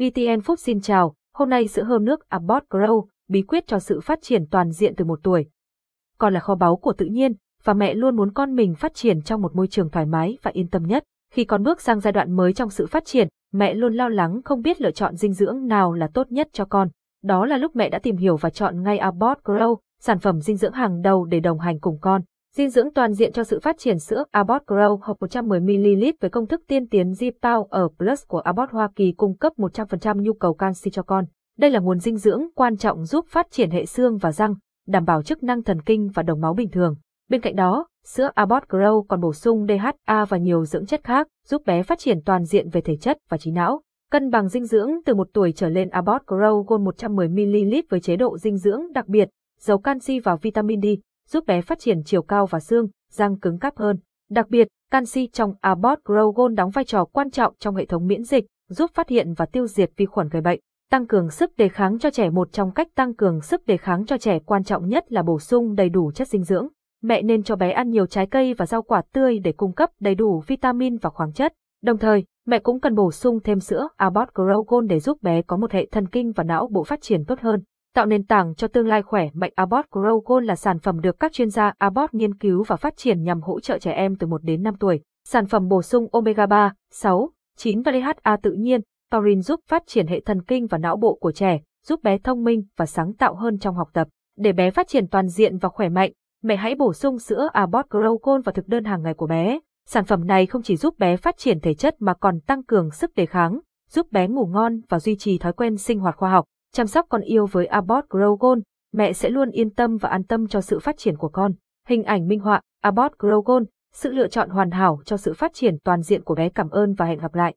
VTN Food xin chào, hôm nay sữa hơm nước Abbott Grow, bí quyết cho sự phát triển toàn diện từ một tuổi. Con là kho báu của tự nhiên, và mẹ luôn muốn con mình phát triển trong một môi trường thoải mái và yên tâm nhất. Khi con bước sang giai đoạn mới trong sự phát triển, mẹ luôn lo lắng không biết lựa chọn dinh dưỡng nào là tốt nhất cho con. Đó là lúc mẹ đã tìm hiểu và chọn ngay Abbott Grow, sản phẩm dinh dưỡng hàng đầu để đồng hành cùng con. Dinh dưỡng toàn diện cho sự phát triển sữa Abbott Grow hộp 110ml với công thức tiên tiến G ở Plus của Abbott Hoa Kỳ cung cấp 100% nhu cầu canxi cho con. Đây là nguồn dinh dưỡng quan trọng giúp phát triển hệ xương và răng, đảm bảo chức năng thần kinh và đồng máu bình thường. Bên cạnh đó, sữa Abbott Grow còn bổ sung DHA và nhiều dưỡng chất khác, giúp bé phát triển toàn diện về thể chất và trí não. Cân bằng dinh dưỡng từ một tuổi trở lên Abbott Grow Gold 110ml với chế độ dinh dưỡng đặc biệt, giàu canxi và vitamin D, giúp bé phát triển chiều cao và xương, răng cứng cáp hơn. Đặc biệt, canxi trong Abbott Grow Gold đóng vai trò quan trọng trong hệ thống miễn dịch, giúp phát hiện và tiêu diệt vi khuẩn gây bệnh. Tăng cường sức đề kháng cho trẻ một trong cách tăng cường sức đề kháng cho trẻ quan trọng nhất là bổ sung đầy đủ chất dinh dưỡng. Mẹ nên cho bé ăn nhiều trái cây và rau quả tươi để cung cấp đầy đủ vitamin và khoáng chất. Đồng thời, mẹ cũng cần bổ sung thêm sữa Abbott Grow Gold để giúp bé có một hệ thần kinh và não bộ phát triển tốt hơn. Tạo nền tảng cho tương lai khỏe mạnh Abbott Grow Gold là sản phẩm được các chuyên gia Abbott nghiên cứu và phát triển nhằm hỗ trợ trẻ em từ 1 đến 5 tuổi. Sản phẩm bổ sung omega 3, 6, 9 và DHA tự nhiên, taurin giúp phát triển hệ thần kinh và não bộ của trẻ, giúp bé thông minh và sáng tạo hơn trong học tập. Để bé phát triển toàn diện và khỏe mạnh, mẹ hãy bổ sung sữa Abbott Grow Gold vào thực đơn hàng ngày của bé. Sản phẩm này không chỉ giúp bé phát triển thể chất mà còn tăng cường sức đề kháng, giúp bé ngủ ngon và duy trì thói quen sinh hoạt khoa học. Chăm sóc con yêu với Abbott Grow Gold, mẹ sẽ luôn yên tâm và an tâm cho sự phát triển của con. Hình ảnh minh họa Abbott Grow Gold, sự lựa chọn hoàn hảo cho sự phát triển toàn diện của bé. Cảm ơn và hẹn gặp lại.